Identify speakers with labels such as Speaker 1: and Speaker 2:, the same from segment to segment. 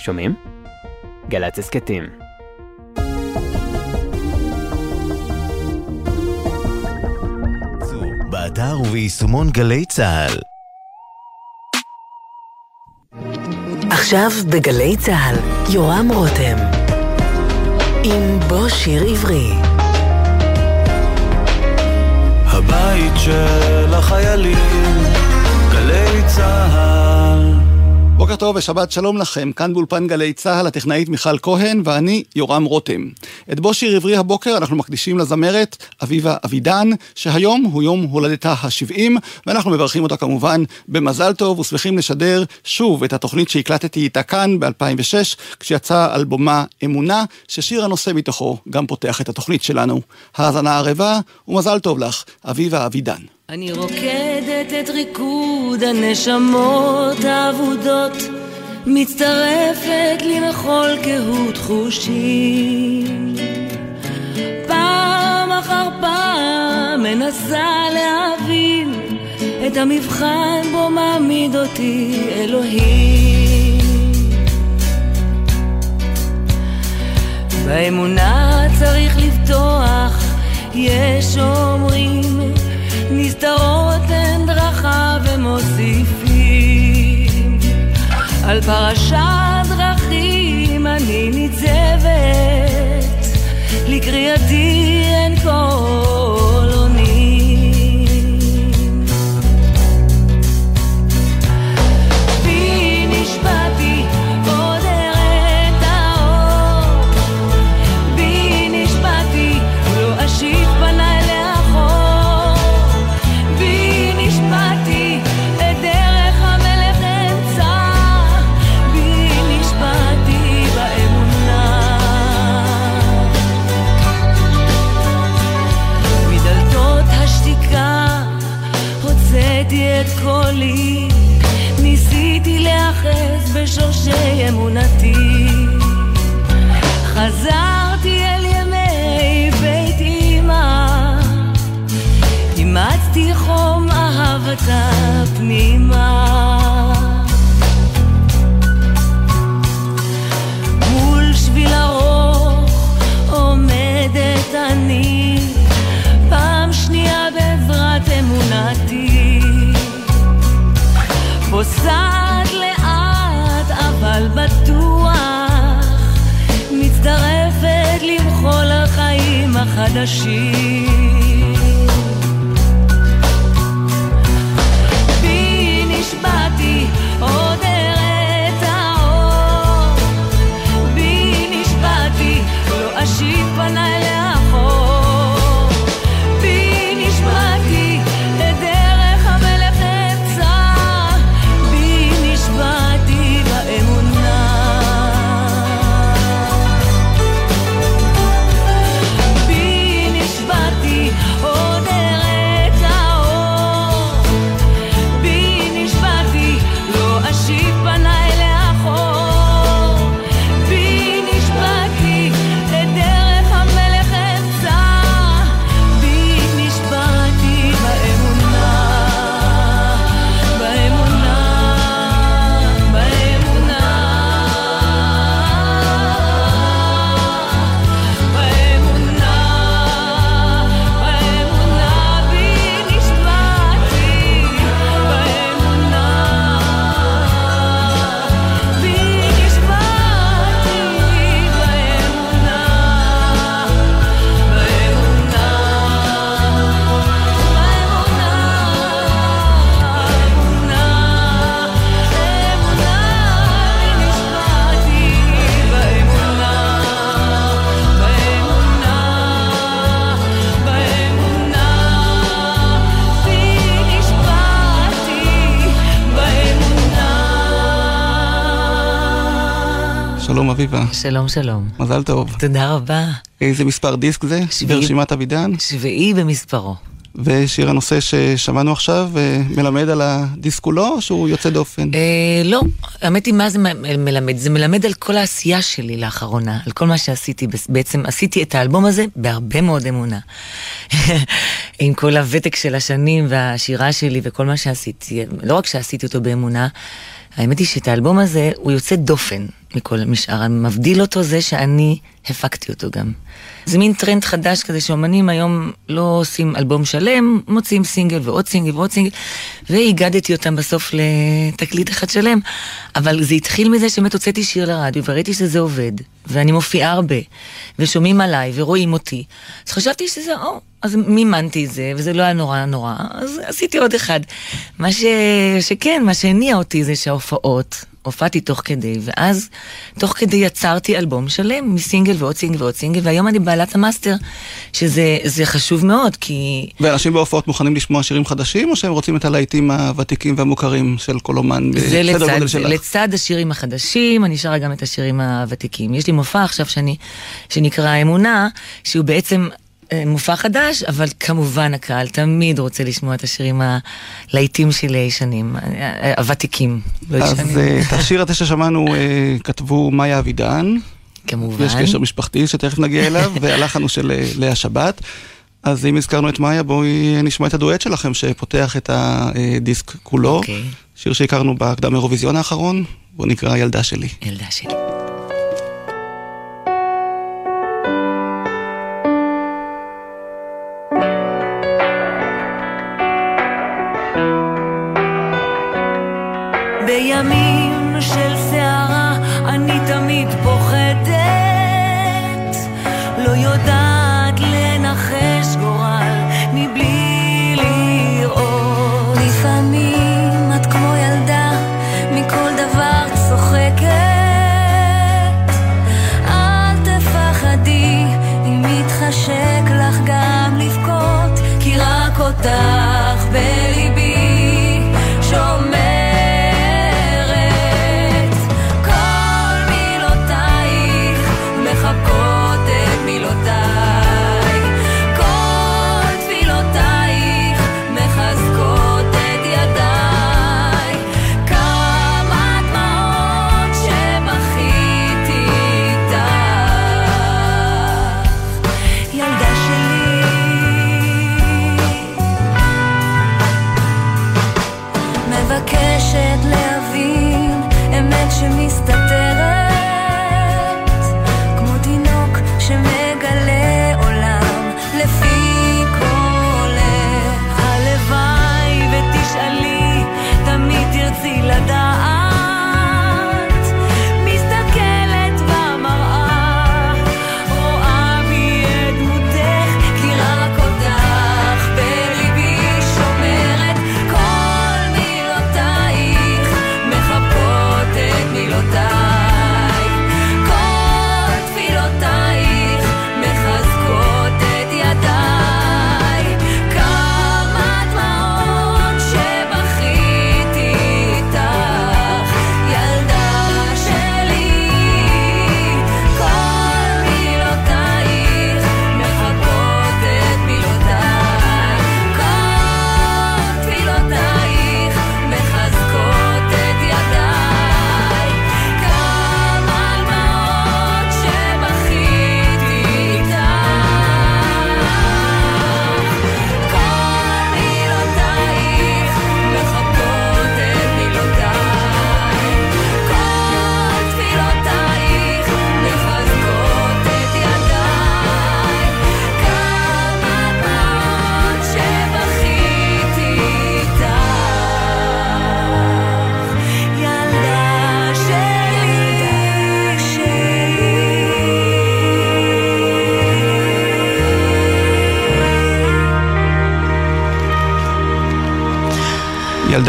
Speaker 1: שומעים? גל"צ הסכתים.
Speaker 2: באתר וביישומון גלי צה"ל.
Speaker 3: עכשיו בגלי צה"ל, יורם רותם. עם בוא שיר עברי.
Speaker 4: הבית של החיילים, גלי צה"ל.
Speaker 5: בוקר טוב ושבת שלום לכם, כאן באולפן גלי צה"ל, הטכנאית מיכל כהן ואני יורם רותם. את בו שיר עברי הבוקר אנחנו מקדישים לזמרת אביבה אבידן, שהיום הוא יום הולדתה ה-70, ואנחנו מברכים אותה כמובן במזל טוב ושמחים לשדר שוב את התוכנית שהקלטתי איתה כאן ב-2006, כשיצא אלבומה אמונה, ששיר הנושא מתוכו גם פותח את התוכנית שלנו. האזנה ערבה ומזל טוב לך, אביבה אבידן.
Speaker 6: אני רוקדת את ריקוד הנשמות האבודות, מצטרפת לכל קהות חושים. פעם אחר פעם מנסה להבין את המבחן בו מעמיד אותי אלוהים. באמונה צריך לבטוח, יש אומרים נסתרות הן דרכה ומוסיפים. על פרשת דרכים אני ניצבת לקריאתי אין קול
Speaker 5: שלום
Speaker 3: שלום.
Speaker 5: מזל טוב.
Speaker 3: תודה רבה.
Speaker 5: איזה מספר דיסק זה?
Speaker 3: שביעי.
Speaker 5: ברשימת אבידן?
Speaker 3: שביעי במספרו.
Speaker 5: ושיר הנושא ששמענו עכשיו אה, מלמד על הדיסק כולו, או שהוא יוצא דופן?
Speaker 3: אה, לא, האמת היא, מה זה מלמד? זה מלמד על כל העשייה שלי לאחרונה, על כל מה שעשיתי. בעצם עשיתי את האלבום הזה בהרבה מאוד אמונה. עם כל הוותק של השנים והשירה שלי וכל מה שעשיתי. לא רק שעשיתי אותו באמונה, האמת היא שאת האלבום הזה, הוא יוצא דופן.
Speaker 6: מכל משאר. מבדיל אותו זה שאני הפקתי אותו גם. זה מין טרנד חדש כזה שאומנים היום לא עושים אלבום שלם, מוציאים סינגל ועוד סינגל ועוד סינגל, ואיגדתי אותם בסוף לתקליט אחד שלם. אבל זה התחיל מזה שבאמת הוצאתי שיר לרדיו וראיתי שזה עובד, ואני מופיעה הרבה, ושומעים עליי ורואים אותי. אז חשבתי שזה, או, אז מימנתי את זה, וזה לא היה נורא נורא, אז עשיתי עוד אחד. מה ש... שכן, מה שהניע אותי זה שההופעות, הופעתי תוך כדי, ואז תוך כדי יצרתי אלבום שלם מסינגל ועוד סינגל ועוד סינגל, והיום אני בעלת המאסטר, שזה זה חשוב מאוד, כי...
Speaker 5: ואנשים בהופעות מוכנים לשמוע שירים חדשים, או שהם רוצים את הלהיטים הוותיקים והמוכרים של כל אומן
Speaker 6: זה
Speaker 5: בסדר
Speaker 6: לצד,
Speaker 5: גודל
Speaker 6: זה,
Speaker 5: שלך?
Speaker 6: לצד השירים החדשים, אני שרה גם את השירים הוותיקים. יש לי מופע עכשיו שאני, שנקרא אמונה, שהוא בעצם מופע חדש, אבל כמובן הקהל תמיד רוצה לשמוע את השירים הלהיטים שלי הישנים, אה, אה, הוותיקים, לא
Speaker 5: אז. אה, את השיר הזה ששמענו אה, כתבו מאיה אבידן,
Speaker 6: כמובן.
Speaker 5: יש קשר משפחתי שתכף נגיע אליו, והלחן הוא של אה, לאה שבת. אז אם הזכרנו את מאיה, בואי נשמע את הדואט שלכם שפותח את הדיסק כולו.
Speaker 6: אוקיי.
Speaker 5: שיר שהכרנו בקדם אירוויזיון האחרון, והוא נקרא ילדה שלי.
Speaker 6: ילדה שלי.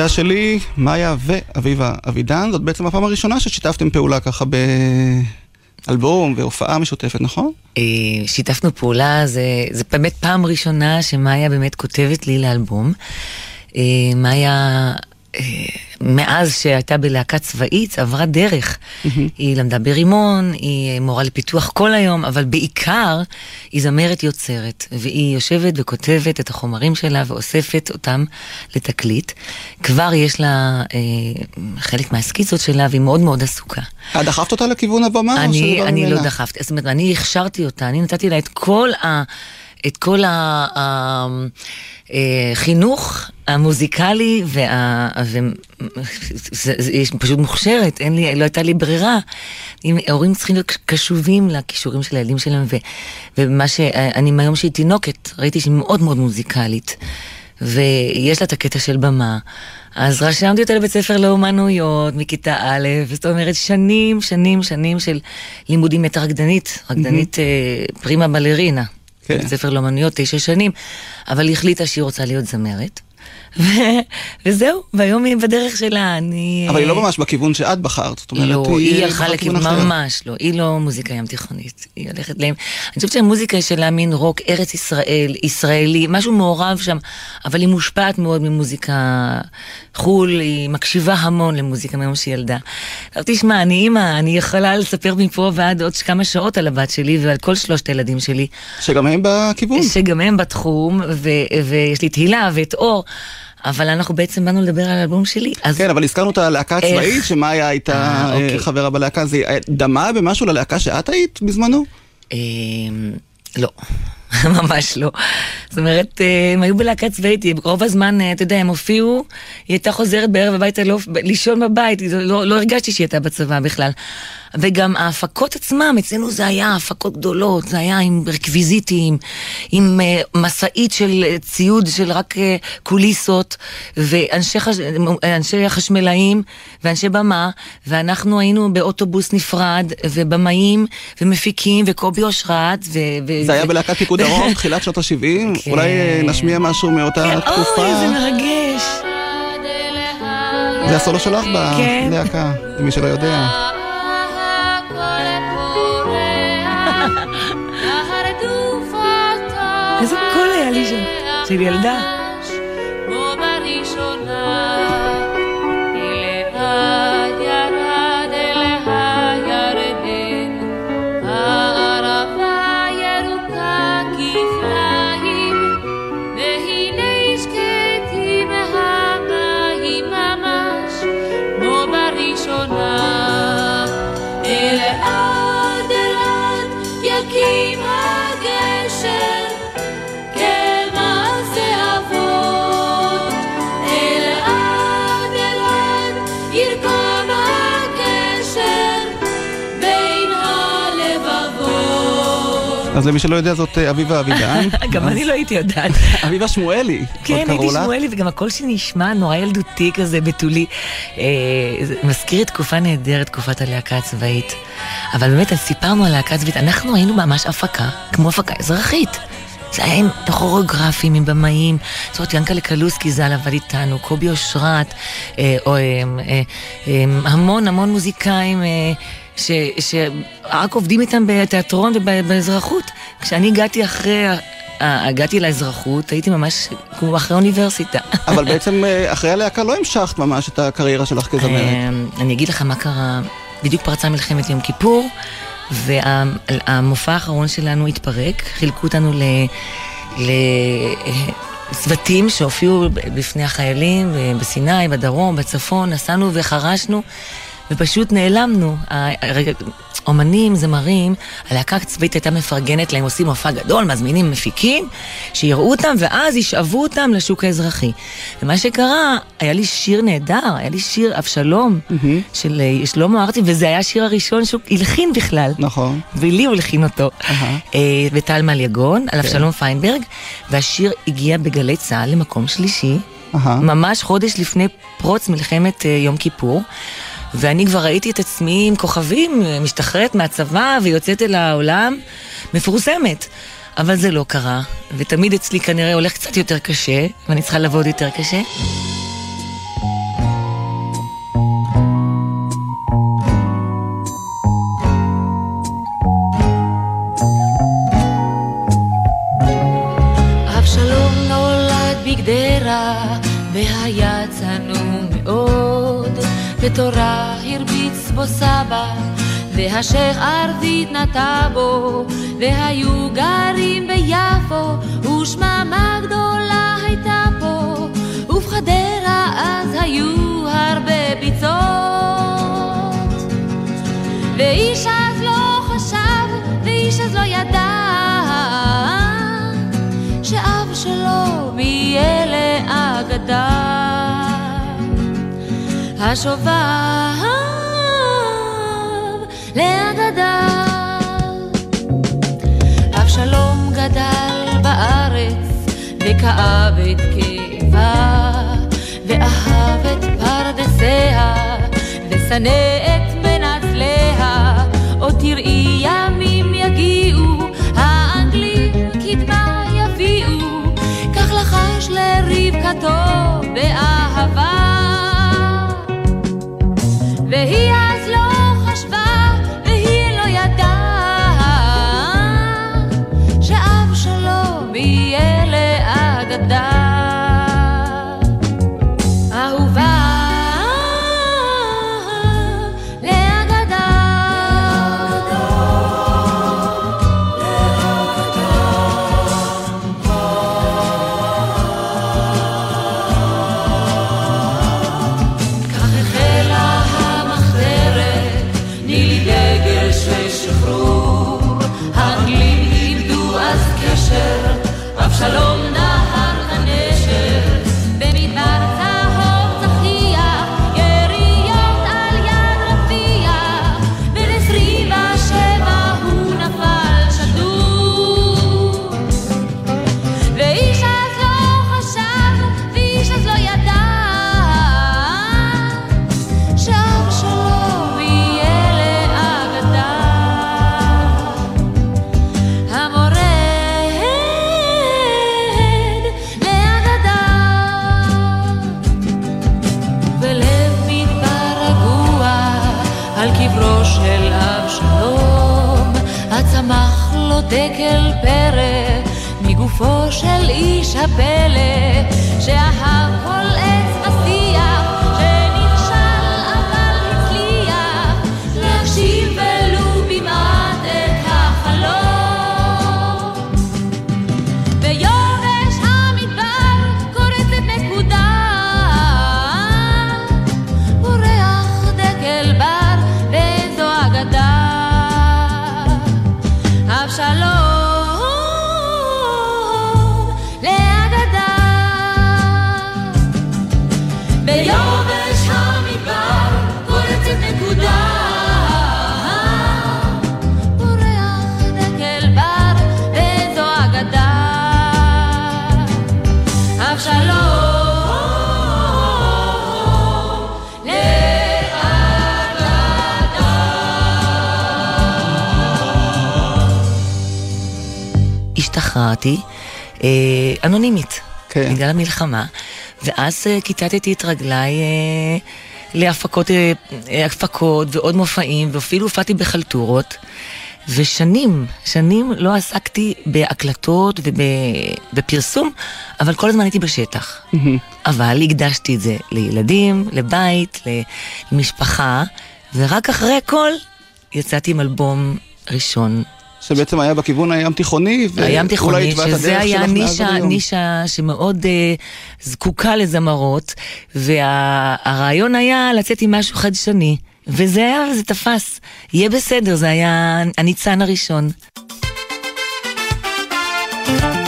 Speaker 7: ילדה שלי,
Speaker 5: מאיה ואביבה אבידן, זאת בעצם הפעם הראשונה ששיתפתם פעולה ככה באלבום והופעה משותפת, נכון?
Speaker 6: אה, שיתפנו פעולה, זה, זה באמת פעם ראשונה שמאיה באמת כותבת לי לאלבום. אה, מאיה, מאז שהייתה בלהקה צבאית, עברה דרך. היא למדה ברימון, היא מורה לפיתוח כל היום, אבל בעיקר היא זמרת יוצרת, והיא יושבת וכותבת את החומרים שלה ואוספת אותם לתקליט. כבר יש לה אה, חלק מהסקיצות שלה, והיא מאוד מאוד עסוקה.
Speaker 5: את דחפת אותה לכיוון הבמה? או
Speaker 6: אני, אני לא? דחפתי, זאת אומרת, אני הכשרתי אותה, אני נתתי לה את כל ה... את כל החינוך המוזיקלי, וה... ו... זה, זה, היא פשוט מוכשרת, אין לי, לא הייתה לי ברירה. אם- ההורים צריכים להיות קשובים לכישורים של הילדים שלהם, ו, ומה שאני מהיום שהיא תינוקת, ראיתי שהיא מאוד מאוד מוזיקלית, ויש לה את הקטע של במה. אז רשמתי אותה לבית ספר לאומנויות מכיתה א', זאת אומרת שנים, שנים, שנים של לימודים, הייתה רקדנית, רקדנית אה, פרימה בלרינה.
Speaker 5: כן.
Speaker 6: בית ספר לאומנויות, תשע שנים, אבל היא החליטה שהיא רוצה להיות זמרת. ו- וזהו, והיום היא בדרך שלה, אני...
Speaker 5: אבל היא לא ממש בכיוון שאת בחרת, זאת אומרת,
Speaker 6: לא, היא הלכה
Speaker 5: בחרה
Speaker 6: לכיוון,
Speaker 5: אחר.
Speaker 6: ממש לא, היא לא מוזיקה ים תיכונית, היא הולכת להם, אני חושבת שהמוזיקה שלה מין רוק ארץ ישראל, ישראלי, משהו מעורב שם, אבל היא מושפעת מאוד ממוזיקה חו"ל, היא מקשיבה המון למוזיקה מיום שהיא ילדה. עכשיו תשמע, אני אימא, אני יכולה לספר מפה ועד עוד כמה שעות על הבת שלי ועל כל שלושת הילדים שלי.
Speaker 5: שגם הם בכיוון.
Speaker 6: שגם הם בתחום, ויש לי את הילה ואת אור, אבל אנחנו בעצם באנו לדבר על האלבום שלי. אז
Speaker 5: כן, אבל הזכרנו את הלהקה? הצבאית, שמאיה הייתה
Speaker 6: אה,
Speaker 5: אה,
Speaker 6: אוקיי.
Speaker 5: חברה בלהקה, זה אה, דמה במשהו ללהקה שאת היית בזמנו?
Speaker 6: אמ, לא, ממש לא. זאת אומרת, הם היו בלהקה צבאית, רוב הזמן, אתה יודע, הם הופיעו, היא הייתה חוזרת בערב הביתה לא- לישון בבית, לא, לא הרגשתי שהיא הייתה בצבא בכלל. וגם ההפקות עצמם, אצלנו זה היה הפקות גדולות, זה היה עם רקוויזיטים, עם אה, משאית של אה, ציוד של רק אה, קוליסות, ואנשי חש... אנשי חשמלאים ואנשי במה, ואנחנו היינו באוטובוס נפרד, ובמאים, ומפיקים, וקובי אושרת, ו... ו-
Speaker 5: זה היה בלהקת פיקוד דרום, תחילת שנות ה-70,
Speaker 6: כן.
Speaker 5: אולי נשמיע משהו מאותה
Speaker 6: כן,
Speaker 5: תקופה.
Speaker 6: אוי, זה מרגש.
Speaker 5: זה הסולו שלך
Speaker 6: כן.
Speaker 5: בלהקה, למי שלא יודע.
Speaker 6: איזה קול היה לי שם,
Speaker 5: אז למי שלא יודע, זאת אה, אביבה אבידן.
Speaker 6: גם אני לא הייתי יודעת.
Speaker 5: אביבה שמואלי.
Speaker 6: כן, הייתי. שמואלי, וגם הקול שלי נשמע נורא ילדותי כזה, בתולי. אה, מזכיר תקופה נהדרת, תקופת הלהקה הצבאית. אבל באמת, סיפרנו על להקה צבאית, אנחנו היינו ממש הפקה, כמו הפקה אזרחית. זה היה עם כוריאוגרפים, עם במאים. זאת אומרת, ינקלה קלוסקי ז"ל עבד איתנו, קובי אושרת, אה, או, אה, אה, אה, המון המון מוזיקאים. אה, ש, שרק עובדים איתם בתיאטרון ובאזרחות. כשאני הגעתי אחרי, הגעתי לאזרחות, הייתי ממש כמו אחרי אוניברסיטה.
Speaker 5: אבל בעצם אה, אחרי הלהקה לא המשכת ממש את הקריירה שלך כזמרת.
Speaker 6: אה, אני אגיד לך מה קרה, בדיוק פרצה מלחמת יום כיפור, והמופע האחרון שלנו התפרק, חילקו אותנו ל... ל... צוותים שהופיעו בפני החיילים אה, בסיני, בדרום, בצפון, נסענו וחרשנו ופשוט נעלמנו. אומנים, זמרים, הלהקה הצבאית הייתה מפרגנת להם, עושים מופע גדול, מזמינים מפיקים, שיראו אותם ואז ישאבו אותם לשוק האזרחי. ומה שקרה, היה לי שיר נהדר, היה לי שיר אבשלום של אה, שלמה ארצי, וזה היה השיר הראשון שהוא הלחין בכלל.
Speaker 5: נכון.
Speaker 6: ולי הוא הלחין אותו. אה, וטל מליגון, על אבשלום פיינברג, והשיר הגיע בגלי צה"ל למקום שלישי,
Speaker 5: אהה.
Speaker 6: ממש חודש לפני פרוץ מלחמת אה, יום כיפור. ואני כבר ראיתי את עצמי עם כוכבים, משתחררת מהצבא ויוצאת אל העולם, מפורסמת. אבל זה לא קרה, ותמיד אצלי כנראה הולך קצת יותר קשה, ואני צריכה לעבוד יותר קשה.
Speaker 7: ותורה הרביץ בו סבא, והשייח ערבית נטע בו, והיו גרים ביפו, ושממה גדולה הייתה פה, ובחדרה אז היו הרבה ביצות. ואיש אז לא חשב, ואיש אז לא ידע, שאב שלו מאלה אגדה. השובב לאגדה. אבשלום גדל בארץ וכאב את כאבה, ואהב את פרדסיה, ושנא את מנצליה. עוד תראי ימים יגיעו, האנגלים קדמה יביאו, כך לחש לרבקתו איש הפלא,
Speaker 6: המלחמה, ואז אה, כיתתתי את רגליי אה, להפקות אה, הפקות ועוד מופעים, ואפילו הופעתי בחלטורות. ושנים, שנים לא עסקתי בהקלטות ובפרסום, אבל כל הזמן הייתי בשטח. אבל הקדשתי את זה לילדים, לבית, למשפחה, ורק אחרי הכל יצאתי עם אלבום ראשון
Speaker 5: שבעצם היה בכיוון הים תיכוני,
Speaker 6: הים תיכוני,
Speaker 5: התווה את
Speaker 6: שזה
Speaker 5: הדרך
Speaker 6: היה נישה. נישה שמאוד אה, זקוקה לזמרות, והרעיון היה לצאת עם משהו חדשני, וזה היה, וזה תפס. יהיה בסדר, זה היה הניצן הראשון.
Speaker 7: הדבר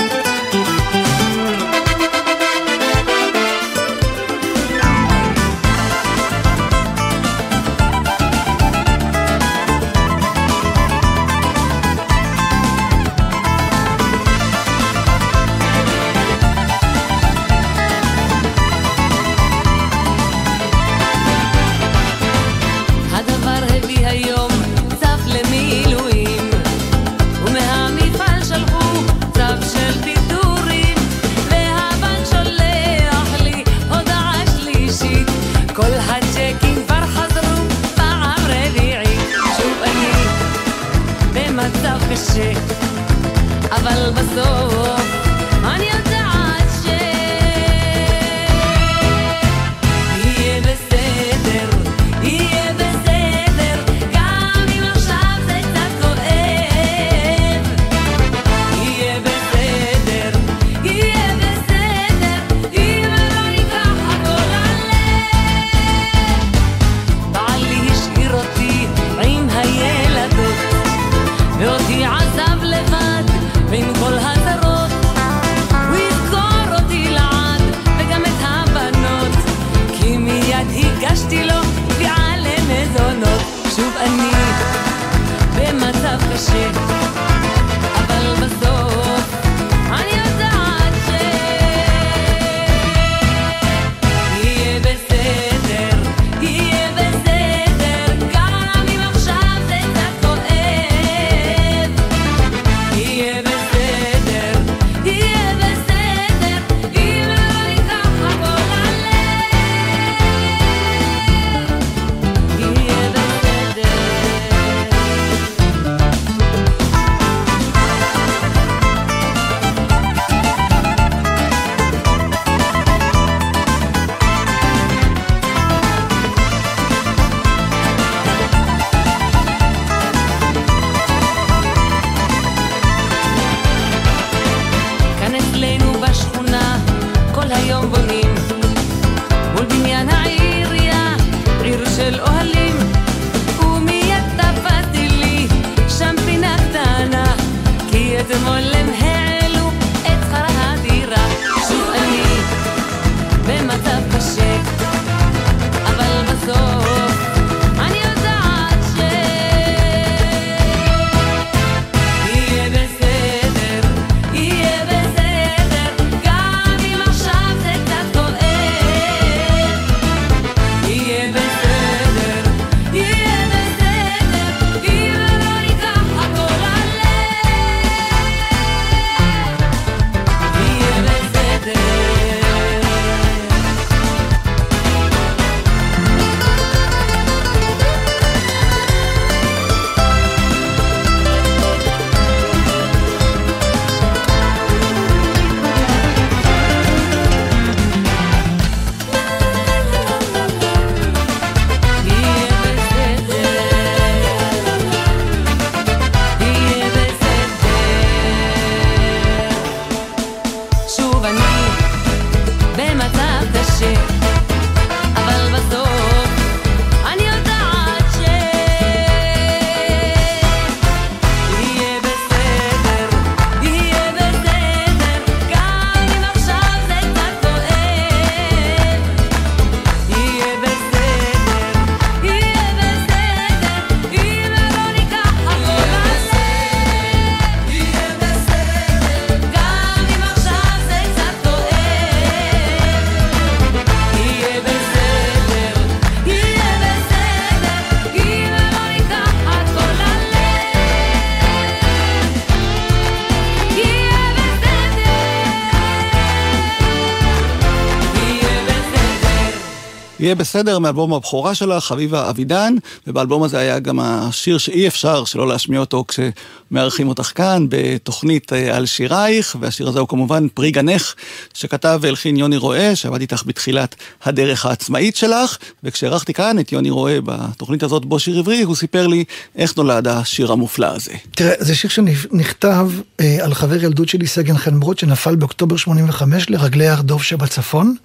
Speaker 7: יהיה בסדר
Speaker 5: מאלבום הבכורה שלך, חביבה אבידן, ובאלבום הזה היה גם השיר שאי אפשר שלא להשמיע אותו כשמארחים אותך כאן בתוכנית אה, על שירייך, והשיר הזה הוא כמובן פרי גנך, שכתב והלחין יוני רואה, שעבד איתך בתחילת הדרך העצמאית שלך, וכשאירחתי כאן את יוני רואה בתוכנית הזאת בו שיר עברי, הוא סיפר לי איך נולד השיר המופלא הזה.
Speaker 8: תראה, זה שיר שנכתב אה, על חבר ילדות שלי, סגן חן ברוט, שנפל באוקטובר 85 לרגלי הר דוב שבצפון,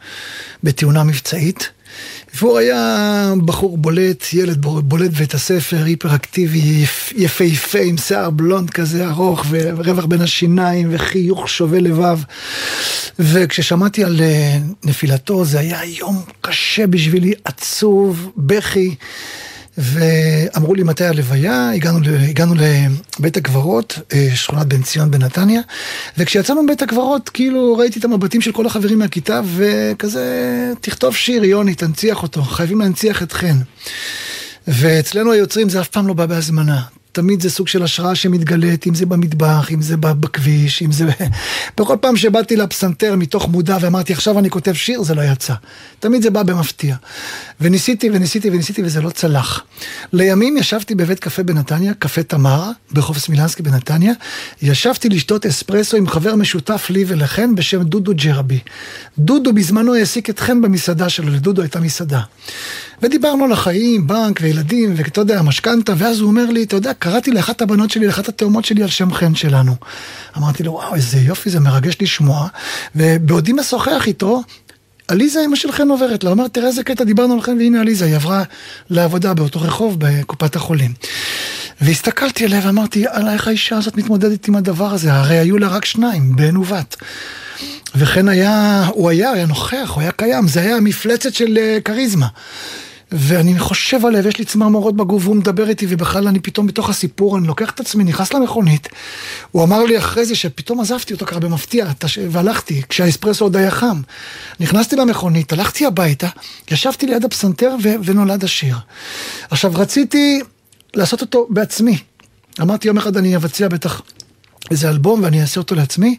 Speaker 8: בתאונה מבצעית. והוא היה בחור בולט, ילד בולט בבית הספר, היפראקטיבי, יפ- יפהפה, עם שיער בלונד כזה ארוך, ורווח בין השיניים, וחיוך שובה לבב. וכששמעתי על אה, נפילתו, זה היה יום קשה בשבילי, עצוב, בכי. ואמרו לי מתי הלוויה, הגענו, הגענו לבית הקברות, אה, שכונת בן ציון בנתניה, וכשיצאנו מבית הקברות, כאילו ראיתי את המבטים של כל החברים מהכיתה, וכזה, תכתוב שיר, יוני, תנציח אותו, חייבים להנציח את חן. ואצלנו היוצרים זה אף פעם לא בא בהזמנה. תמיד זה סוג של השראה שמתגלית, אם זה במטבח, אם זה בכביש, אם זה... בכל פעם שבאתי לפסנתר מתוך מודע ואמרתי, עכשיו אני כותב שיר, זה לא יצא. תמיד זה בא במפתיע. וניסיתי וניסיתי וניסיתי וזה לא צלח. לימים ישבתי בבית קפה בנתניה, קפה תמר, ברחוב סמילנסקי בנתניה. ישבתי לשתות אספרסו עם חבר משותף לי ולחן בשם דודו ג'רבי. דודו בזמנו העסיק את חן במסעדה שלו, לדודו הייתה מסעדה. ודיברנו על החיים, בנק וילדים, ואתה יודע, משכנתה, ואז הוא אומר לי, אתה יודע, קראתי לאחת הבנות שלי, לאחת התאומות שלי על שם חן שלנו. אמרתי לו, וואו, איזה יופי, זה מרגש לשמוע, ובעודי משוחח איתו, עליזה אמא של חן עוברת לה, אומר, תראה איזה קטע, דיברנו על חן, והנה עליזה, היא עברה לעבודה באותו רחוב בקופת החולים. והסתכלתי עליה ואמרתי, יאללה, איך האישה הזאת מתמודדת עם הדבר הזה? הרי היו לה רק שניים, בן ובת. וכן היה, הוא היה, היה נוכח, הוא היה קיים, זה היה מפלצת של אה, כריזמה. ואני חושב עליה, ויש לי צמרמורות בגוף, והוא מדבר איתי, ובכלל אני פתאום בתוך הסיפור, אני לוקח את עצמי, נכנס למכונית. הוא אמר לי אחרי זה שפתאום עזבתי אותו ככה במפתיע, והלכתי, כשהאספרסו עוד היה חם. נכנסתי למכונית, הלכתי הביתה, ישבתי ליד הפסנתר ו- ונולד השיר. עכשיו, רציתי לעשות אותו בעצמי. אמרתי, יום אחד אני אבצע בטח איזה אלבום ואני אעשה אותו לעצמי.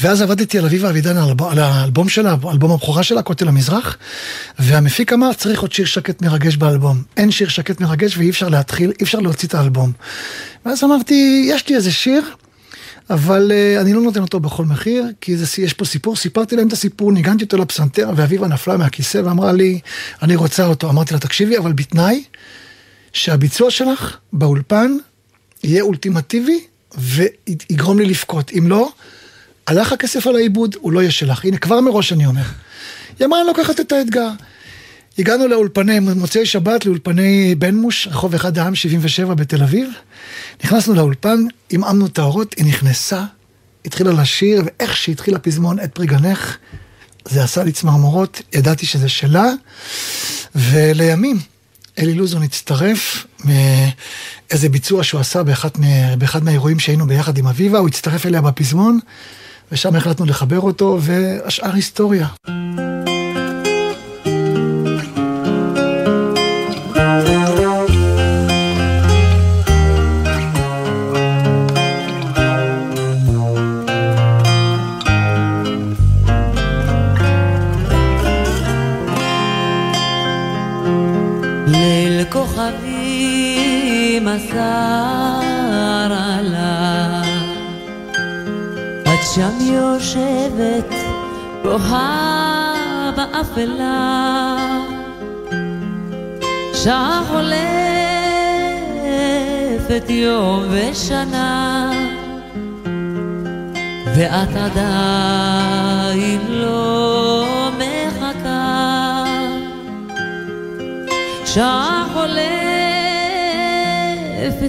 Speaker 8: ואז עבדתי על אביבה אבידן, על האלבום- שלה, אלבום הבכורה שלה, כותל המזרח. והמפיק אמר, צריך עוד שיר שקט מרגש באלבום. אין שיר שקט מרגש ואי אפשר להתחיל, אי אפשר להוציא את האלבום. ואז אמרתי, יש לי איזה שיר. אבל uh, אני לא נותן אותו בכל מחיר, כי זה, יש פה סיפור, סיפרתי להם את הסיפור, ניגנתי אותו לפסנתר, ואביבה נפלה מהכיסא ואמרה לי, אני רוצה אותו. אמרתי לה, תקשיבי, אבל בתנאי שהביצוע שלך באולפן יהיה אולטימטיבי ויגרום לי לבכות. אם לא, הלך הכסף על העיבוד, הוא לא יהיה שלך. הנה, כבר מראש אני אומר. היא אמרה, אני לוקחת את האתגר. הגענו לאולפני, מוצאי שבת לאולפני בן מוש, רחוב אחד העם 77 בתל אביב. נכנסנו לאולפן, עמעמנו את האורות, היא נכנסה, התחילה לשיר, ואיך שהתחיל הפזמון את פרי גנך, זה עשה לי צמרמורות, ידעתי שזה שלה, ולימים אלי לוזון הצטרף מאיזה ביצוע שהוא עשה באחד, באחד מהאירועים שהיינו ביחד עם אביבה, הוא הצטרף אליה בפזמון, ושם החלטנו לחבר אותו, והשאר היסטוריה.
Speaker 7: באפלה שעה חולפת יום ושנה ואת עדיין לא מחכה. שעה חולפת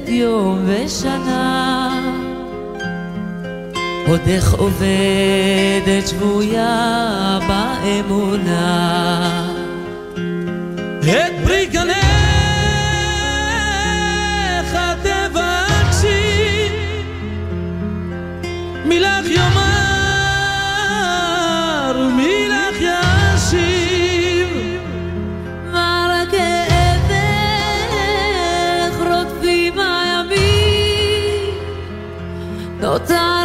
Speaker 7: יום ושנה עוד איך עובדת שבויה באמונה.
Speaker 9: את פרי גנך תבקשי מילך יאמר ומילך ישיב.
Speaker 7: מר כאבך רודפים הימים נותרת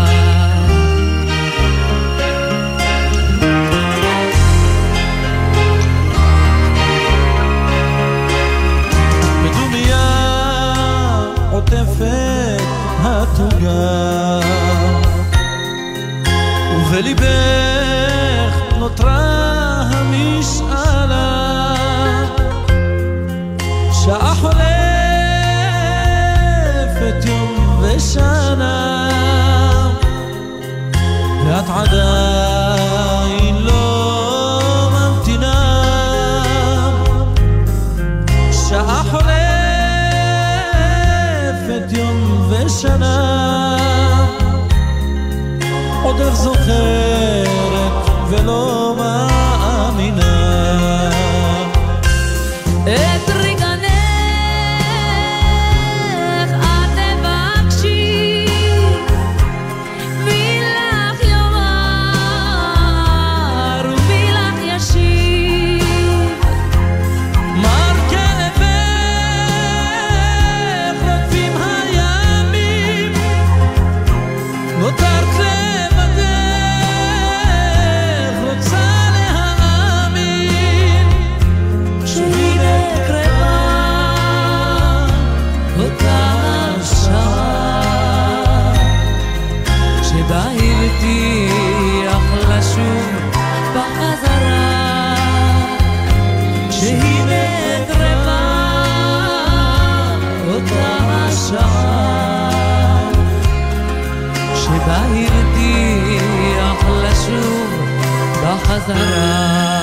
Speaker 9: עוטפת התוגה. ובליבך נותרה המשאלה. שעה חולפת יום ושנה ואת עדיין לא ושנה עוד איך זוכרת ולא
Speaker 7: השעה שבה הרתיח לשוב בחזרה.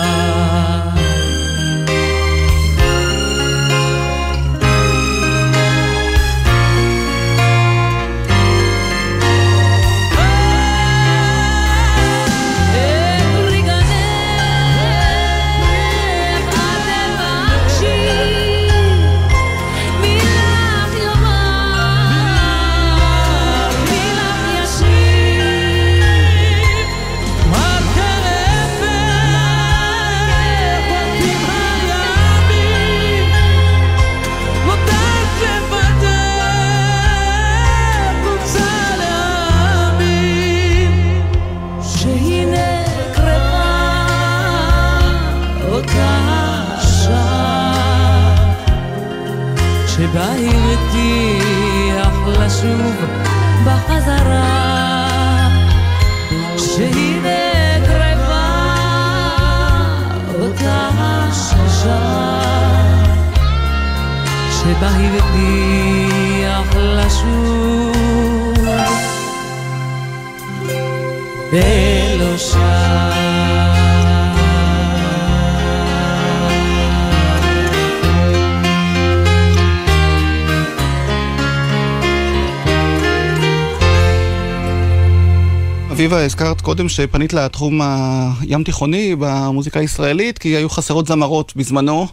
Speaker 5: הזכרת קודם שפנית לתחום הים תיכוני במוזיקה הישראלית, כי היו חסרות זמרות בזמנו.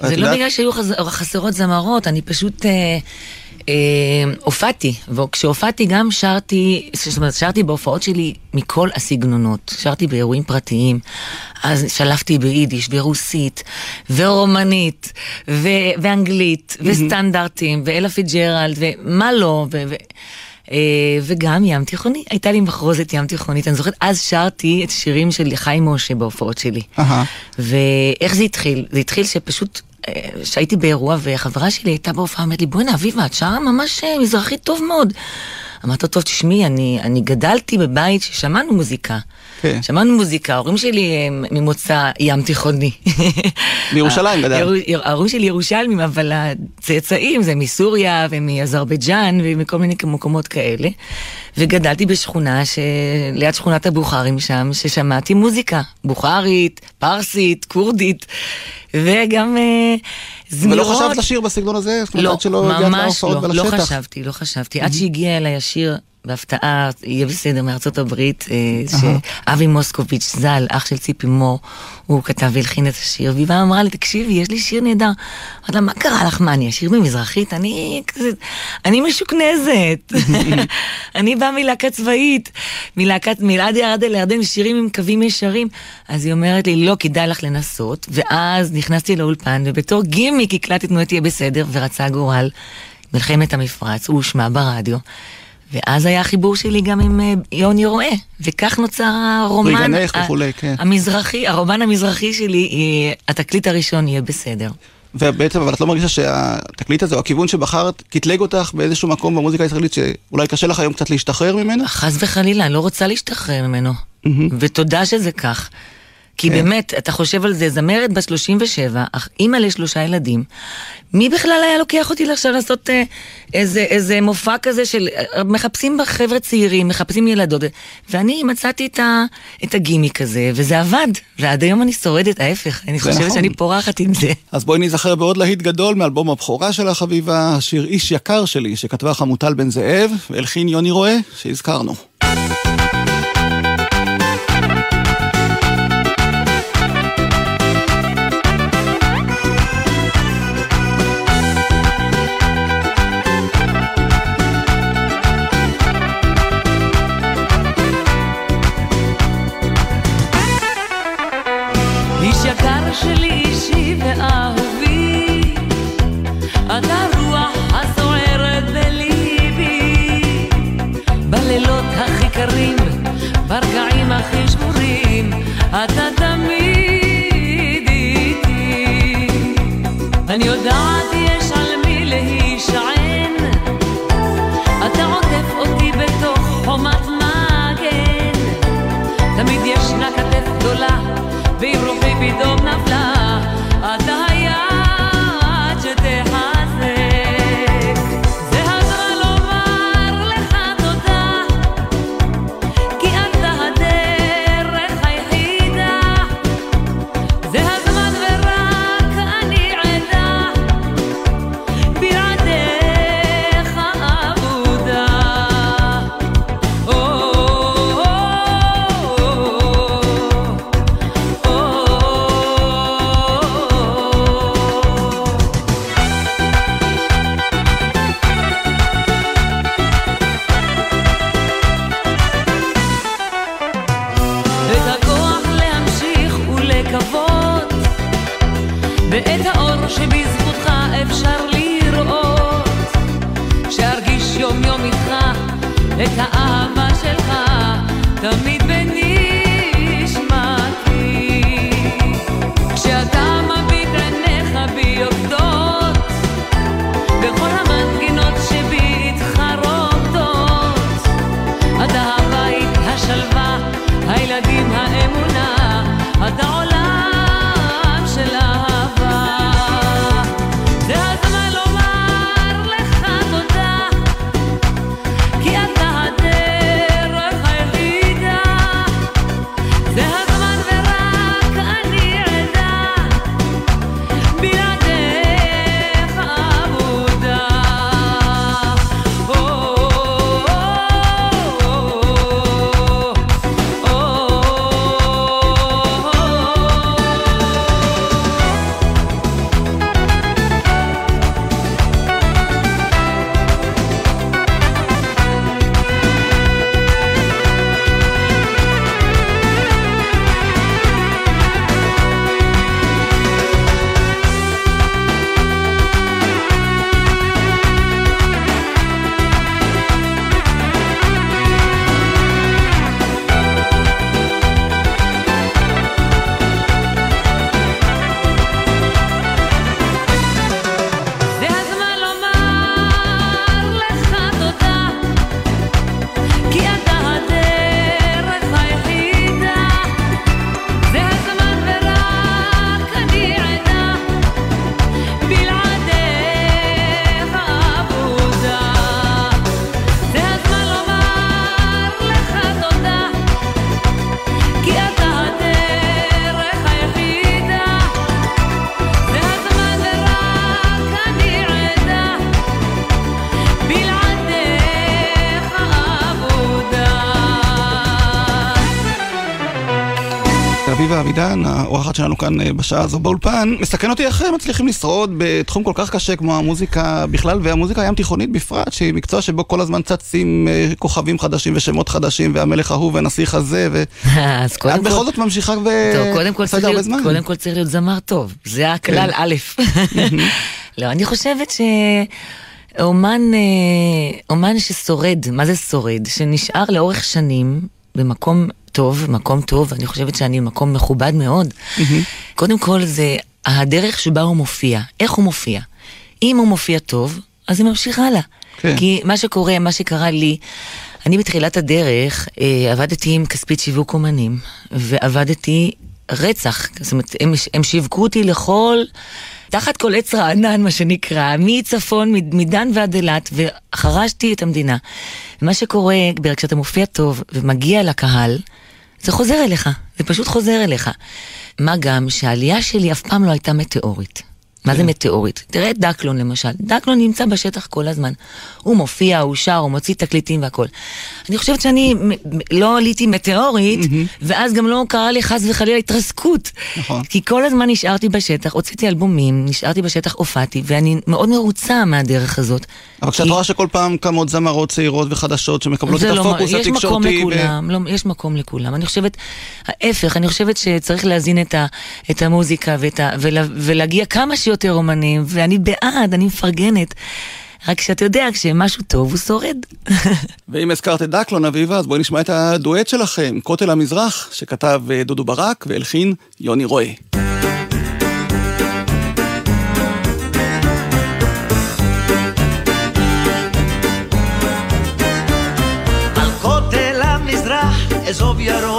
Speaker 6: זה לא בגלל שהיו חסרות זמרות, אני פשוט אה, אה, הופעתי, וכשהופעתי גם שרתי, זאת אומרת, שרתי בהופעות שלי מכל הסגנונות. שרתי באירועים פרטיים, אז שלפתי ביידיש, ורוסית, ורומנית, ו- ואנגלית, וסטנדרטים, ואלה פיצג'רלד, ומה לא, ו... ו- וגם ים תיכוני, הייתה לי מחרוזת ים תיכונית, אני זוכרת, אז שרתי את השירים של חיים משה בהופעות שלי.
Speaker 5: אהה.
Speaker 6: ואיך זה התחיל? זה התחיל שפשוט, אה, שהייתי באירוע וחברה שלי הייתה בהופעה, אמרת לי, בוא'נה אביבה, את שרה ממש אה, מזרחית טוב מאוד. אמרת לו, טוב, תשמעי, אני, אני גדלתי בבית ששמענו מוזיקה.
Speaker 5: כן.
Speaker 6: שמענו מוזיקה, ההורים שלי הם ממוצא ים תיכוני.
Speaker 5: בירושלים גדל.
Speaker 6: ההורים שלי ירושלמים, אבל הצאצאים זה מסוריה ומאזרבייג'אן ומכל מיני מקומות כאלה. וגדלתי בשכונה, ש... ליד שכונת הבוכרים שם, ששמעתי מוזיקה, בוכרית, פרסית, כורדית, וגם אה, זמירות.
Speaker 5: ולא חשבת לשיר בסגנון הזה?
Speaker 6: לא, ממש לא, לא? חשבתי, לא חשבתי. עד שהגיע אליי השיר בהפתעה, יהיה בסדר, מארצות הברית, אה, שאבי מוסקוביץ' ז"ל, אח של ציפי מור, הוא כתב והלחין את השיר, והיא באה אמרה לי, תקשיבי, יש לי שיר נהדר. אמרתי לה, מה קרה לך? מה, אני אשיר במזרחית? אני כזה, אני משוכנזת. אני באה מלהקה צבאית, מלהקת, מלעד ירד אל הירדן, שירים עם קווים ישרים. אז היא אומרת לי, לא, כדאי לך לנסות. ואז נכנסתי לאולפן, ובתור גימיק הקלטתי תנועת תהיה בסדר, ורצה הגורל. מלחמת המפרץ, הוא הושמע ברדיו. ואז היה החיבור שלי גם עם אה, יוני רואה, וכך נוצר הרומן
Speaker 5: ריגנך וכולי, כן.
Speaker 6: המזרחי, הרומן המזרחי שלי, אה, התקליט הראשון יהיה בסדר.
Speaker 5: ובעצם, אבל את לא מרגישה שהתקליט הזה, או הכיוון שבחרת, קטלג אותך באיזשהו מקום במוזיקה הישראלית, שאולי קשה לך היום קצת להשתחרר ממנו?
Speaker 6: חס וחלילה, אני לא רוצה להשתחרר ממנו. ותודה שזה כך. כי
Speaker 5: כן.
Speaker 6: באמת, אתה חושב על זה, זמרת בת 37, אך אימא לשלושה ילדים, מי בכלל היה לוקח אותי עכשיו לעשות אה, איזה, איזה מופע כזה של... אה, מחפשים בחבר'ה צעירים, מחפשים ילדות, ואני מצאתי את, ה, את הגימיק הזה, וזה עבד, ועד היום אני שורדת, ההפך, אני חושבת
Speaker 5: נכון.
Speaker 6: שאני פורחת עם זה.
Speaker 5: אז בואי ניזכר בעוד להיט גדול מאלבום הבכורה של החביבה, השיר איש יקר שלי, שכתבה חמוטל בן זאב, והלחין יוני רואה, שהזכרנו.
Speaker 7: ואת האור שבזכותך אפשר לראות, שארגיש יום יום איתך את האהבה שלך, תמיד בנשמתי.
Speaker 5: אבידן, האורחת שלנו כאן אה, בשעה הזו באולפן, מסכן אותי איך הם מצליחים לשרוד בתחום כל כך קשה כמו המוזיקה בכלל והמוזיקה הים תיכונית בפרט, שהיא מקצוע שבו כל הזמן צצים אה, כוכבים חדשים ושמות חדשים והמלך ההוא והנסיך הזה, ואת
Speaker 6: אז קודם
Speaker 5: בכל
Speaker 6: כל,
Speaker 5: זאת ממשיכה
Speaker 6: טוב, קודם כל,
Speaker 5: ועושה את הרבה זמן.
Speaker 6: קודם כל צריך להיות זמר טוב, זה הכלל א'. לא, אני חושבת שאומן אה, אומן ששורד, מה זה שורד? שנשאר לאורך שנים במקום טוב, מקום טוב, אני חושבת שאני במקום מכובד מאוד. קודם כל זה הדרך שבה הוא מופיע, איך הוא מופיע. אם הוא מופיע טוב, אז זה ממשיך הלאה.
Speaker 5: כן.
Speaker 6: כי מה שקורה, מה שקרה לי, אני בתחילת הדרך אה, עבדתי עם כספית שיווק אומנים, ועבדתי רצח, זאת אומרת, הם, הם שיווקו אותי לכל, תחת כל עץ רענן, מה שנקרא, מצפון, מדן ועד אילת, וחרשתי את המדינה. ומה שקורה, כשאתה מופיע טוב ומגיע לקהל, זה חוזר אליך, זה פשוט חוזר אליך. מה גם שהעלייה שלי אף פעם לא הייתה מטאורית. מה זה מטאורית? תראה את דקלון למשל, דקלון נמצא בשטח כל הזמן. הוא מופיע, הוא שר, הוא מוציא תקליטים והכל. אני חושבת שאני לא עליתי מטאורית, ואז גם לא קרה לי חס וחלילה התרסקות.
Speaker 5: נכון.
Speaker 6: כי כל הזמן נשארתי בשטח, הוצאתי אלבומים, נשארתי בשטח, הופעתי, ואני מאוד מרוצה מהדרך הזאת.
Speaker 5: אבל כשאת רואה שכל פעם קמות זמרות צעירות וחדשות שמקבלות את
Speaker 6: לא,
Speaker 5: הפוקוס
Speaker 6: יש מקום
Speaker 5: התקשורתי,
Speaker 6: לכולם, לא, יש מקום לכולם. אני חושבת, ההפך, אני חושבת שצריך להזין את, המוזיקה ולהגיע כמה שיותר אומנים, ואני בעד, אני מפרגנת. רק שאתה יודע, כשמשהו טוב, הוא שורד.
Speaker 5: ואם הזכרת את דקלון אביבה, אז בואי נשמע את הדואט שלכם, כותל המזרח, שכתב אה, דודו ברק והלחין יוני רואה.
Speaker 4: המזרח, אזוב ירוק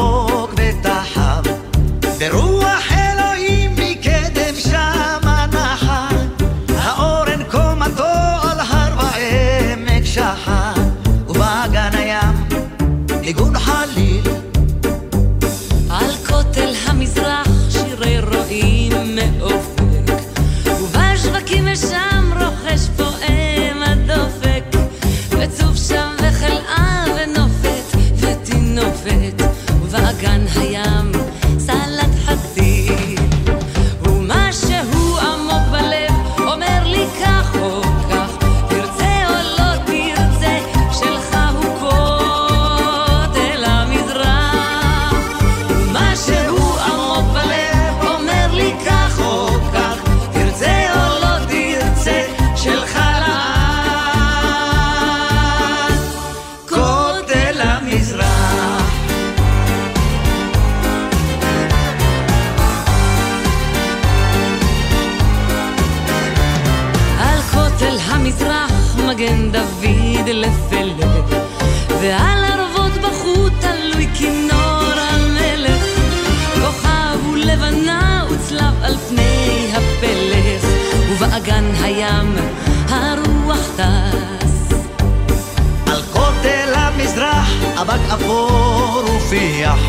Speaker 4: אפור ופיח.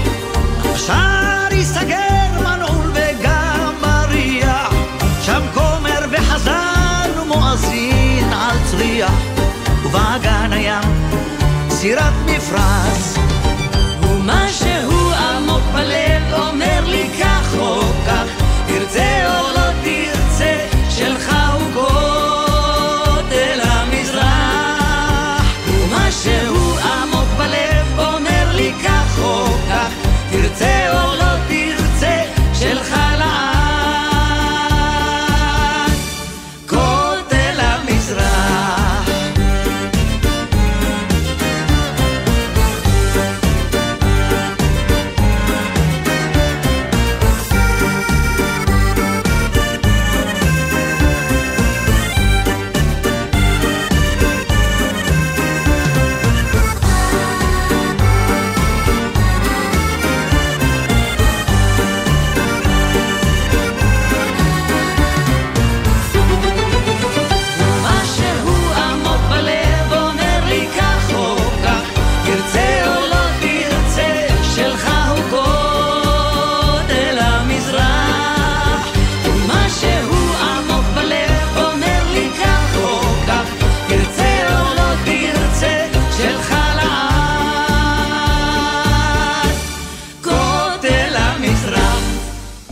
Speaker 4: השער ייסגר מנעול וגם מריח. שם כומר וחזן ומואזין על צריח. ובאגן הים סירת מפרש
Speaker 7: ומשהו עמוק בלב אומר לי כך או כך, תרצה או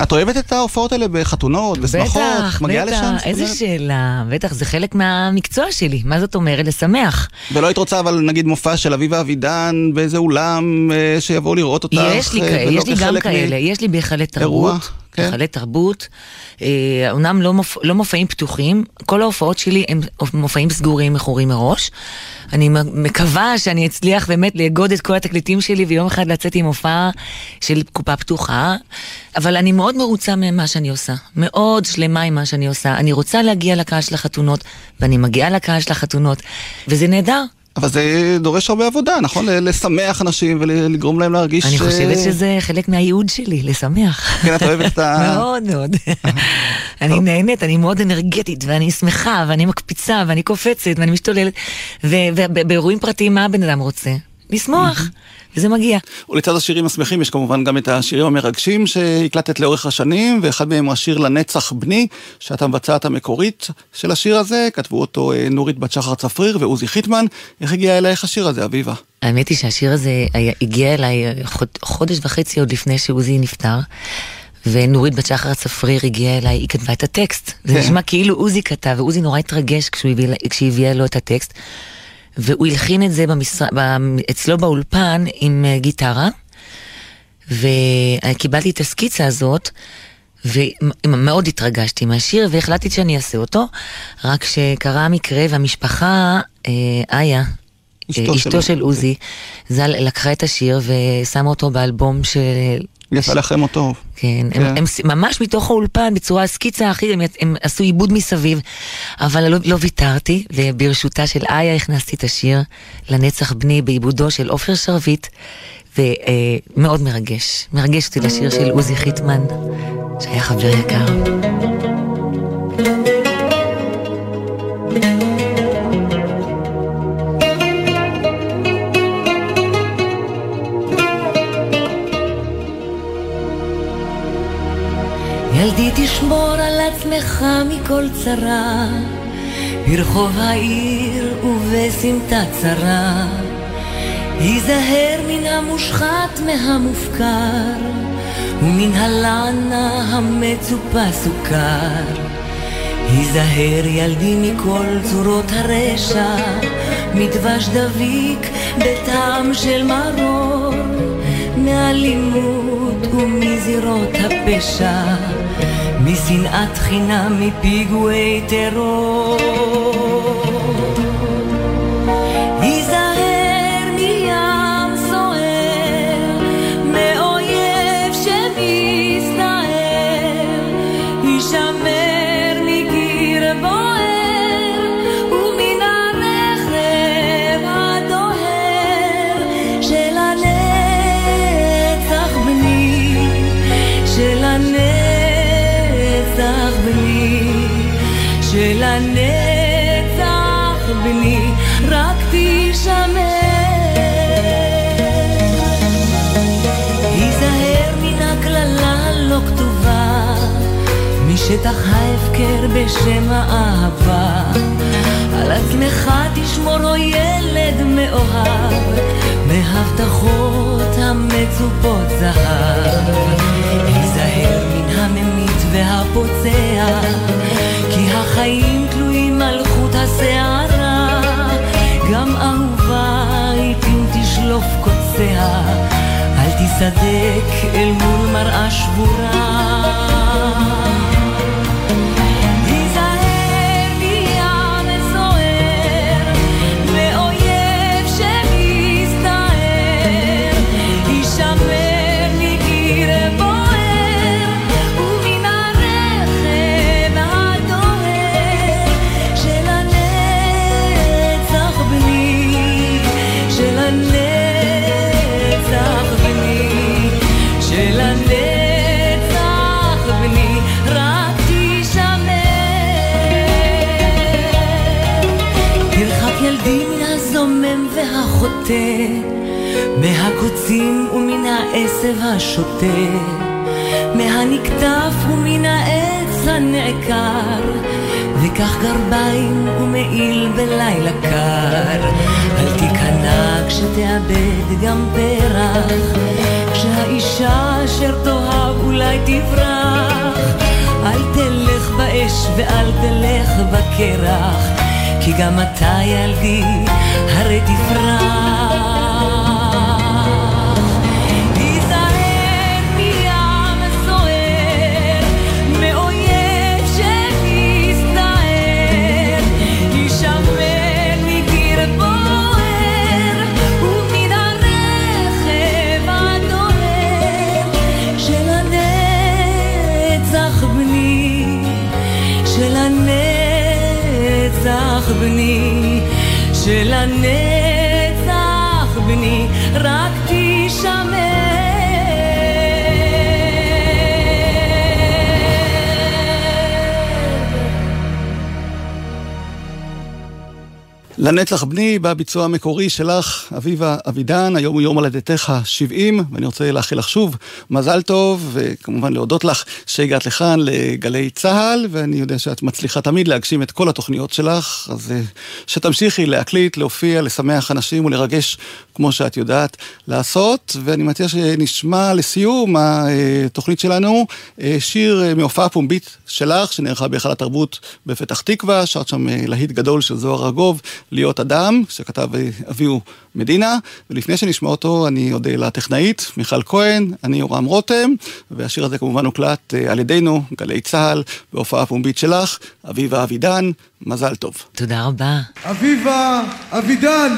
Speaker 5: את אוהבת את ההופעות האלה בחתונות, בשמחות?
Speaker 6: בטח, בטח,
Speaker 5: לשם?
Speaker 6: איזה? שאלה, בטח, זה חלק מהמקצוע שלי, מה זאת אומרת? לשמח.
Speaker 5: ולא היית רוצה אבל נגיד מופע של אביבה אבידן באיזה אולם אה, שיבואו לראות אותך?
Speaker 6: יש לי
Speaker 5: אה,
Speaker 6: כאלה, יש לי גם
Speaker 5: כחלק מ-
Speaker 6: כאלה, יש לי בהיכלי
Speaker 5: אירוע,
Speaker 6: תרבות,
Speaker 5: כן.
Speaker 6: בהיכלי תרבות, אה, אומנם לא, מופ, לא מופעים פתוחים, כל ההופעות שלי הם מופעים סגורים מכורים מראש. אני מקווה שאני אצליח באמת לאגוד את כל התקליטים שלי ויום אחד לצאת עם הופעה של קופה פתוחה, אבל אני מאוד מרוצה ממה שאני עושה, מאוד שלמה עם מה שאני עושה. אני רוצה להגיע לקהל של החתונות, ואני מגיעה לקהל של החתונות, וזה נהדר.
Speaker 5: אבל זה דורש הרבה עבודה, נכון? לשמח אנשים ולגרום להם להרגיש...
Speaker 6: אני
Speaker 5: אה,
Speaker 6: חושבת שזה חלק מהייעוד שלי, לשמח.
Speaker 5: כן, את אוהבת את ה...
Speaker 6: מאוד מאוד. אני נהנית, אני מאוד אנרגטית, ואני שמחה, ואני מקפיצה, ואני קופצת, ואני משתוללת. ובאירועים פרטיים, מה הבן אדם רוצה? לשמוח, וזה מגיע.
Speaker 5: ולצד השירים השמחים יש כמובן גם את השירים המרגשים שהקלטת לאורך השנים, ואחד מהם הוא השיר לנצח בני, שאת המבצעת המקורית של השיר הזה, כתבו אותו אה, נורית בת שחר צפריר ועוזי חיטמן. איך הגיע אלייך השיר הזה, אביבה?
Speaker 6: האמת היא שהשיר הזה היה, הגיע אליי חוד, חודש וחצי עוד לפני שעוזי נפטר. ונורית בת שחר צפריר הגיעה אליי, היא כתבה את הטקסט. זה
Speaker 5: כן.
Speaker 6: נשמע כאילו עוזי כתב, ועוזי נורא התרגש כשהיא הביאה לו את הטקסט. והוא הלחין את זה במשר... אצלו באולפן עם אה, גיטרה, וקיבלתי את הסקיצה הזאת, ומאוד התרגשתי מהשיר, והחלטתי שאני אעשה אותו, רק שקרה המקרה והמשפחה, אה, איה,
Speaker 5: אשתו של-
Speaker 6: אשתו של עוזי, ז"ל לקחה את השיר ושמה אותו באלבום של...
Speaker 5: יצא לכם אותו.
Speaker 6: כן,
Speaker 5: כן.
Speaker 6: הם, הם ס- ממש מתוך האולפן, בצורה הסקיצה הכי, הם, הם עשו עיבוד מסביב, אבל לא, לא ויתרתי, וברשותה של איה הכנסתי את השיר לנצח בני בעיבודו של עופר שרביט, ומאוד מרגש, מרגש אותי לשיר של עוזי חיטמן, שהיה חבר יקר. ילדי תשמור על עצמך מכל צרה, ברחוב העיר ובסמטה צרה. היזהר מן המושחת מהמופקר, ומן הלענה המצופה סוכר. היזהר ילדי מכל צורות הרשע, מדבש דביק בטעם של מרור, מאלימות ומזירות הפשע, משנאת חינם מפיגועי טרור. ההפקר בשם האהבה. על עצמך תשמור, או ילד מאוהב, מהבטחות המצופות זהב. היזהר מן הממית והפוצע, כי החיים תלויים על חוט השערה. גם אהובה לעתים תשלוף קוציה, אל תסדק אל מול מראה שבורה. כי גם אתה ילדי הרי תפרח. של
Speaker 5: לנצח בני, בביצוע המקורי שלך, אביבה אבידן, היום הוא יום הולדתך ה-70, ואני רוצה לאחל לך שוב מזל טוב, וכמובן להודות לך שהגעת לכאן לגלי צה"ל, ואני יודע שאת מצליחה תמיד להגשים את כל התוכניות שלך, אז אה, שתמשיכי להקליט, להופיע, לשמח אנשים ולרגש כמו שאת יודעת לעשות, ואני מציע שנשמע לסיום התוכנית שלנו אה, שיר אה, מהופעה פומבית שלך, שנערכה בהיכל התרבות בפתח תקווה, שרת שם להיט גדול של זוהר ארגוב, להיות אדם, שכתב אביהו מדינה, ולפני שנשמע אותו אני אודה לטכנאית מיכל כהן, אני יורם רותם, והשיר הזה כמובן הוקלט אה, על ידינו, גלי צה"ל, בהופעה פומבית שלך, אביבה אבידן, מזל טוב.
Speaker 10: תודה רבה.
Speaker 11: אביבה אבידן!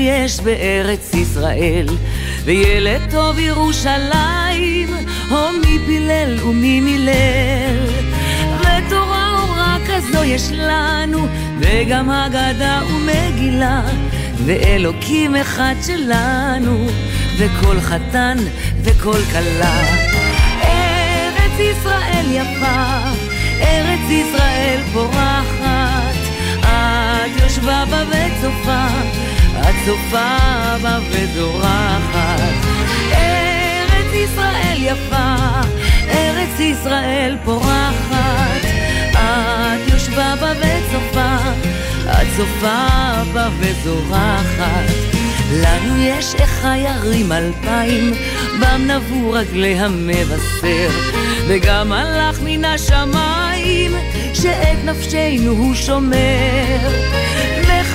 Speaker 6: יש בארץ ישראל. וילד טוב ירושלים, או מי פילל ומי מילל. ותורה אורה כזו יש לנו, וגם הגדה ומגילה. ואלוקים אחד שלנו, וכל חתן וכל כלה. ארץ ישראל יפה, ארץ ישראל פורחת, את יושבה בה וצופה, את צופה בה וזורחת. ארץ ישראל יפה, ארץ ישראל פורחת, את יושבה בה וצופה, את צופה בה וזורחת. לנו יש איכה ירים אלפיים, בם נבו רגלי המבשר, וגם מלאך מן השמיים, שאת נפשנו הוא שומר.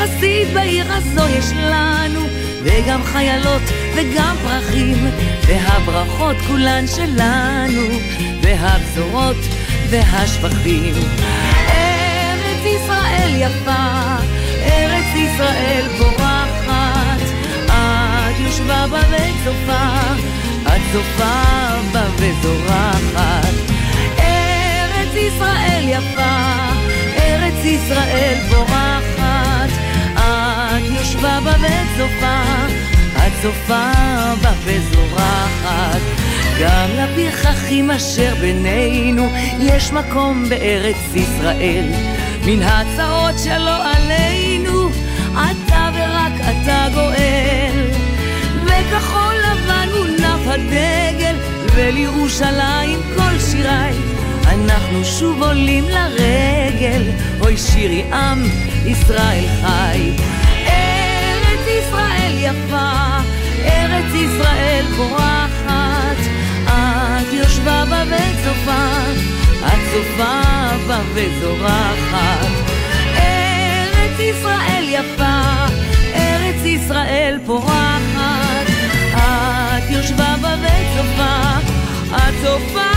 Speaker 6: וחסיד בעיר הזו יש לנו, וגם חיילות וגם פרחים, והברכות כולן שלנו, והבשורות והשבחים. ארץ ישראל יפה, ארץ ישראל פורחת, את יושבה בה וצופה, את צופה בה וזורחת. ארץ ישראל יפה, ארץ ישראל פורחת, את יושבה בה וצופה, את צופה בה וזורחת. גם לפרחחים אשר בינינו יש מקום בארץ ישראל. מן הצרות שלא עלינו, אתה ורק אתה גואל. וכחול לבן הונף הדגל, ולירושלים כל שיריי. אנחנו שוב עולים לרגל, אוי שירי עם ישראל חי. יפה, ארץ ישראל פורחת, את יושבה בה וצופה, את צופה בה וזורחת. ארץ ישראל יפה, ארץ ישראל פורחת, את יושבה בה וצופה, את צופה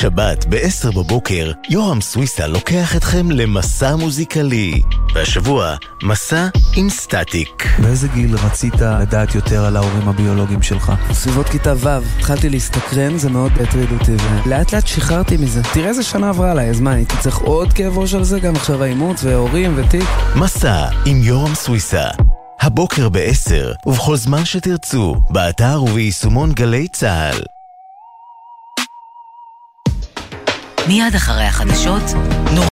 Speaker 2: שבת ב-10 בבוקר, יורם סוויסה לוקח אתכם למסע מוזיקלי. והשבוע, מסע עם סטטיק.
Speaker 12: באיזה גיל רצית לדעת יותר על ההורים הביולוגיים שלך?
Speaker 11: בסביבות כיתה ו', התחלתי להסתקרן, זה מאוד הטריד אותי, ולאט לאט שחררתי מזה. תראה איזה שנה עברה עליי, אז מה, הייתי צריך עוד כאב ראש על זה? גם עכשיו האימוץ, והורים, ותיק?
Speaker 2: מסע עם יורם סוויסה. הבוקר ב-10, ובכל זמן שתרצו, באתר וביישומון גלי צה"ל.
Speaker 6: מיד אחרי החדשות, נור...